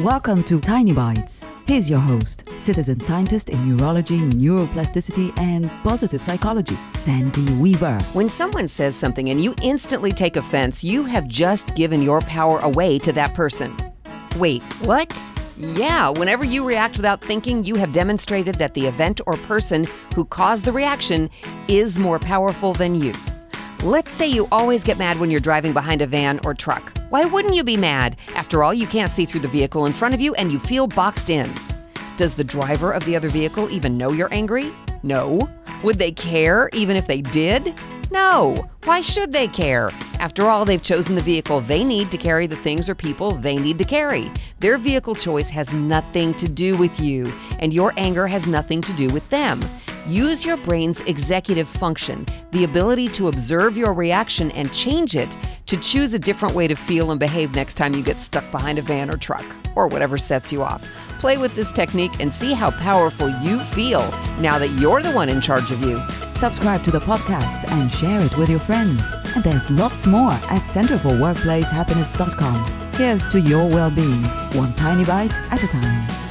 Welcome to Tiny Bites. Here's your host, citizen scientist in neurology, neuroplasticity, and positive psychology, Sandy Weaver. When someone says something and you instantly take offense, you have just given your power away to that person. Wait, what? Yeah, whenever you react without thinking, you have demonstrated that the event or person who caused the reaction is more powerful than you. Let's say you always get mad when you're driving behind a van or truck. Why wouldn't you be mad? After all, you can't see through the vehicle in front of you and you feel boxed in. Does the driver of the other vehicle even know you're angry? No. Would they care even if they did? No. Why should they care? After all, they've chosen the vehicle they need to carry the things or people they need to carry. Their vehicle choice has nothing to do with you, and your anger has nothing to do with them. Use your brain's executive function, the ability to observe your reaction and change it to choose a different way to feel and behave next time you get stuck behind a van or truck, or whatever sets you off. Play with this technique and see how powerful you feel now that you're the one in charge of you. Subscribe to the podcast and share it with your friends. And there's lots more at centerforworkplacehappiness.com. Here's to your well being, one tiny bite at a time.